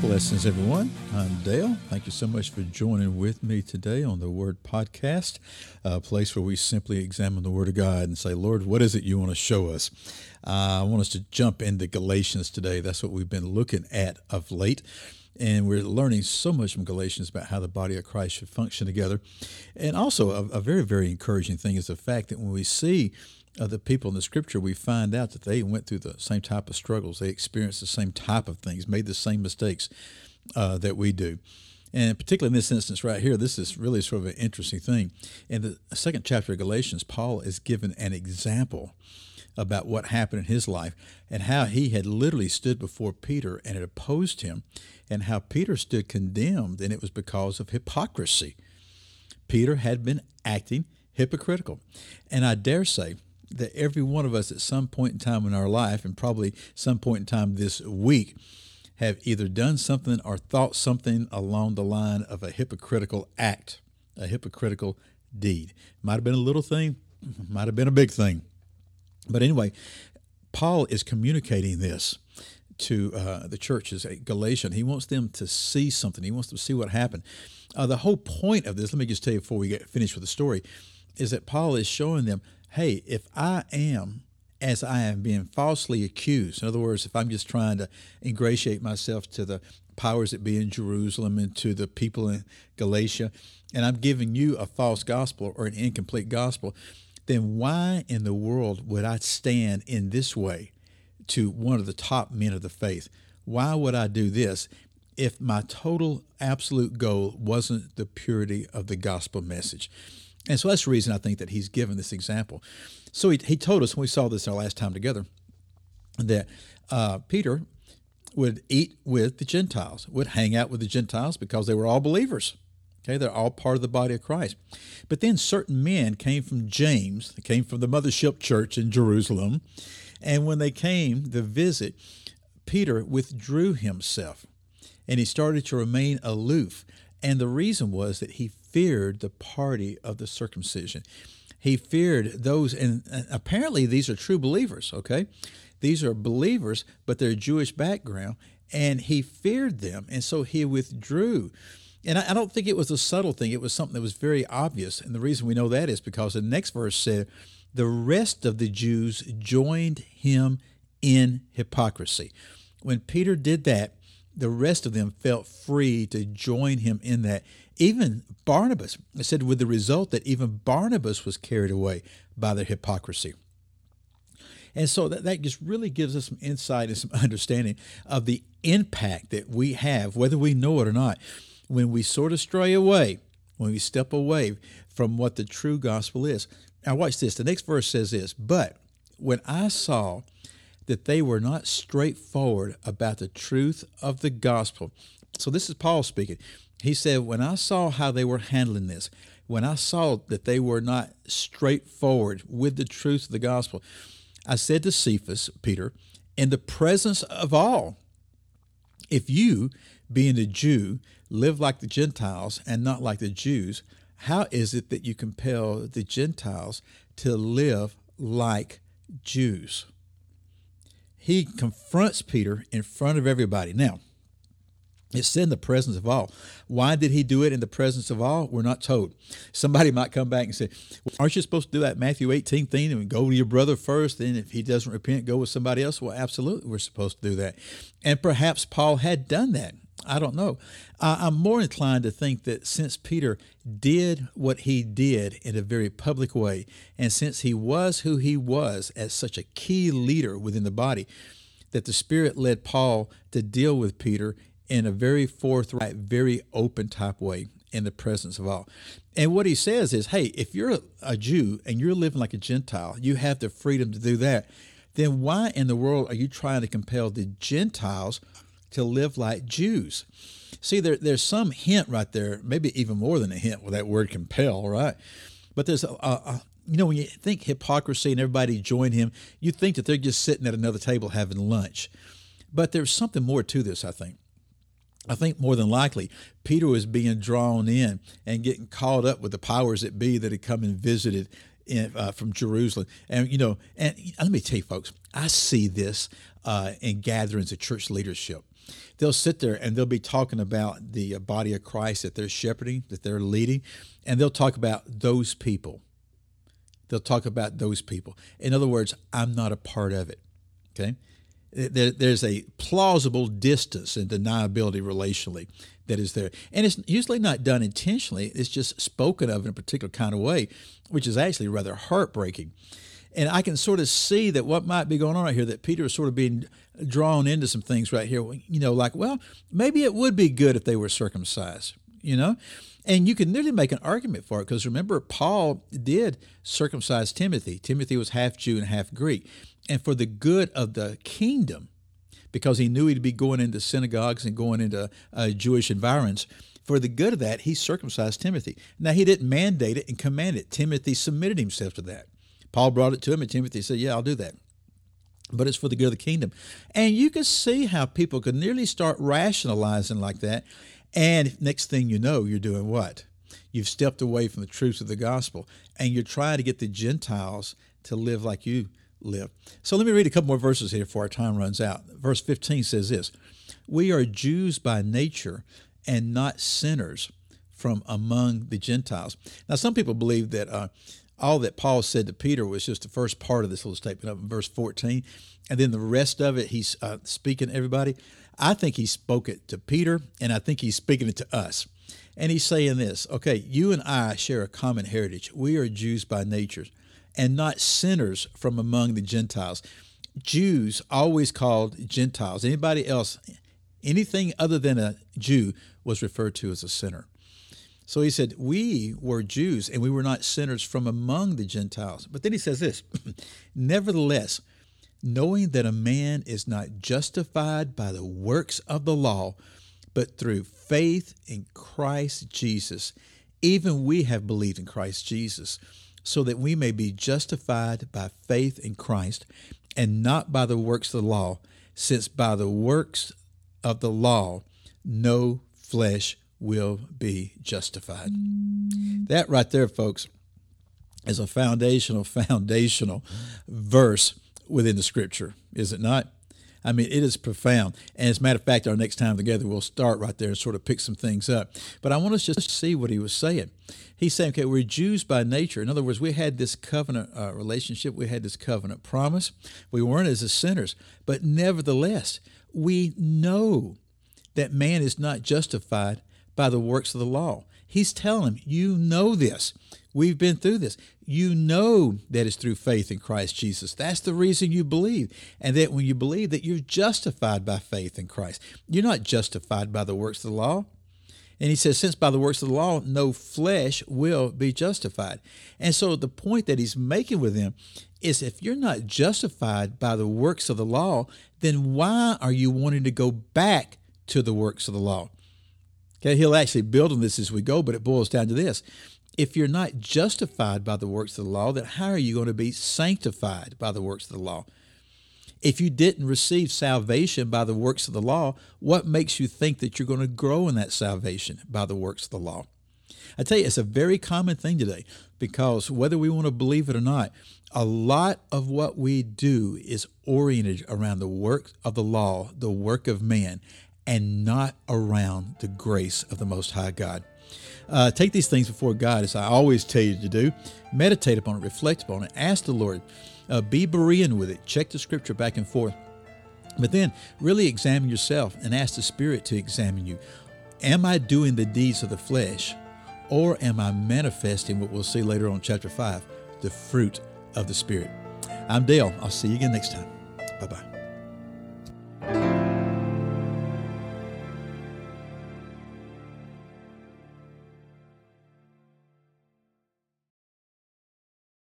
Blessings, everyone. I'm Dale. Thank you so much for joining with me today on the Word Podcast, a place where we simply examine the Word of God and say, Lord, what is it you want to show us? Uh, I want us to jump into Galatians today. That's what we've been looking at of late. And we're learning so much from Galatians about how the body of Christ should function together. And also, a, a very, very encouraging thing is the fact that when we see the people in the scripture, we find out that they went through the same type of struggles. They experienced the same type of things, made the same mistakes uh, that we do. And particularly in this instance right here, this is really sort of an interesting thing. In the second chapter of Galatians, Paul is given an example about what happened in his life and how he had literally stood before Peter and had opposed him, and how Peter stood condemned, and it was because of hypocrisy. Peter had been acting hypocritical. And I dare say that every one of us at some point in time in our life, and probably some point in time this week, have either done something or thought something along the line of a hypocritical act, a hypocritical deed. Might have been a little thing, might have been a big thing. But anyway, Paul is communicating this to uh, the churches at Galatian. He wants them to see something. He wants them to see what happened. Uh, the whole point of this, let me just tell you before we get finished with the story, is that Paul is showing them, hey, if I am as I am being falsely accused, in other words, if I'm just trying to ingratiate myself to the powers that be in Jerusalem and to the people in Galatia, and I'm giving you a false gospel or an incomplete gospel, then why in the world would I stand in this way to one of the top men of the faith? Why would I do this if my total absolute goal wasn't the purity of the gospel message? And so that's the reason I think that he's given this example. So he, he told us when we saw this our last time together that uh, Peter would eat with the Gentiles, would hang out with the Gentiles because they were all believers. Okay, they're all part of the body of Christ. But then certain men came from James, they came from the mothership church in Jerusalem, and when they came to visit, Peter withdrew himself and he started to remain aloof. And the reason was that he feared the party of the circumcision. He feared those, and apparently these are true believers, okay? These are believers, but they're Jewish background, and he feared them, and so he withdrew. And I, don't think it was a subtle thing. It was something that was very obvious. And the reason we know that is because the next verse said, the rest of the Jews joined him in hypocrisy. When Peter did that, the rest of them felt free to join him in that. Even Barnabas, said, with the result that even Barnabas was carried away by their hypocrisy. And so that, that just really gives us some insight and some understanding of the impact that we have, whether we know it or not when we sort of stray away, when we step away from what the true gospel is. Now, watch this. The next verse says this But when I saw that they were not straightforward about the truth of the gospel, so this is Paul speaking. He said, When I saw how they were handling this, when I saw that they were not straightforward with the truth of the gospel, I said to Cephas, Peter, in the presence of all, if you, being a Jew, live like the Gentiles and not like the Jews, how is it that you compel the Gentiles to live like Jews? He confronts Peter in front of everybody. Now, it's in the presence of all. Why did he do it in the presence of all? We're not told. Somebody might come back and say, well, Aren't you supposed to do that Matthew 18 thing and go to your brother first? Then, if he doesn't repent, go with somebody else? Well, absolutely, we're supposed to do that. And perhaps Paul had done that. I don't know. I'm more inclined to think that since Peter did what he did in a very public way, and since he was who he was as such a key leader within the body, that the Spirit led Paul to deal with Peter in a very forthright, very open type way in the presence of all. And what he says is, hey, if you're a Jew and you're living like a Gentile, you have the freedom to do that. Then why in the world are you trying to compel the Gentiles to live like Jews. See, there, there's some hint right there, maybe even more than a hint with that word compel, right? But there's a, a, a you know, when you think hypocrisy and everybody join him, you think that they're just sitting at another table having lunch. But there's something more to this, I think. I think more than likely, Peter was being drawn in and getting caught up with the powers that be that had come and visited in, uh, from Jerusalem. And, you know, and let me tell you, folks, I see this uh, in gatherings of church leadership. They'll sit there and they'll be talking about the uh, body of Christ that they're shepherding, that they're leading, and they'll talk about those people. They'll talk about those people. In other words, I'm not a part of it. Okay? There, there's a plausible distance and deniability relationally that is there. And it's usually not done intentionally, it's just spoken of in a particular kind of way, which is actually rather heartbreaking. And I can sort of see that what might be going on right here, that Peter is sort of being drawn into some things right here. You know, like, well, maybe it would be good if they were circumcised, you know? And you can nearly make an argument for it because remember, Paul did circumcise Timothy. Timothy was half Jew and half Greek. And for the good of the kingdom, because he knew he'd be going into synagogues and going into uh, Jewish environs. For the good of that, he circumcised Timothy. Now, he didn't mandate it and command it. Timothy submitted himself to that. Paul brought it to him, and Timothy said, Yeah, I'll do that. But it's for the good of the kingdom. And you can see how people could nearly start rationalizing like that. And next thing you know, you're doing what? You've stepped away from the truth of the gospel, and you're trying to get the Gentiles to live like you live. So let me read a couple more verses here before our time runs out. Verse 15 says this We are Jews by nature and not sinners from among the Gentiles. Now, some people believe that uh, all that Paul said to Peter was just the first part of this little statement up in verse 14, and then the rest of it he's uh, speaking to everybody. I think he spoke it to Peter, and I think he's speaking it to us. And he's saying this okay, you and I share a common heritage. We are Jews by nature and not sinners from among the Gentiles. Jews always called Gentiles. Anybody else, anything other than a Jew was referred to as a sinner. So he said, We were Jews and we were not sinners from among the Gentiles. But then he says this Nevertheless, knowing that a man is not justified by the works of the law, but through faith in Christ Jesus, even we have believed in Christ Jesus so that we may be justified by faith in Christ and not by the works of the law, since by the works of the law no flesh will be justified. That right there, folks, is a foundational, foundational verse within the scripture, is it not? I mean, it is profound. And as a matter of fact, our next time together, we'll start right there and sort of pick some things up. But I want us just to see what he was saying. He's saying, okay, we're Jews by nature. In other words, we had this covenant uh, relationship, we had this covenant promise. We weren't as sinners. But nevertheless, we know that man is not justified by the works of the law. He's telling him, You know this. We've been through this. You know that it's through faith in Christ Jesus. That's the reason you believe. And that when you believe that you're justified by faith in Christ, you're not justified by the works of the law. And he says, since by the works of the law, no flesh will be justified. And so the point that he's making with them is if you're not justified by the works of the law, then why are you wanting to go back to the works of the law? Okay, he'll actually build on this as we go, but it boils down to this. If you're not justified by the works of the law, then how are you going to be sanctified by the works of the law? If you didn't receive salvation by the works of the law, what makes you think that you're going to grow in that salvation by the works of the law? I tell you, it's a very common thing today because whether we want to believe it or not, a lot of what we do is oriented around the work of the law, the work of man, and not around the grace of the Most High God. Uh, take these things before God, as I always tell you to do. Meditate upon it, reflect upon it, ask the Lord, uh, be Berean with it, check the scripture back and forth. But then really examine yourself and ask the Spirit to examine you. Am I doing the deeds of the flesh, or am I manifesting what we'll see later on, chapter 5, the fruit of the Spirit? I'm Dale. I'll see you again next time. Bye bye.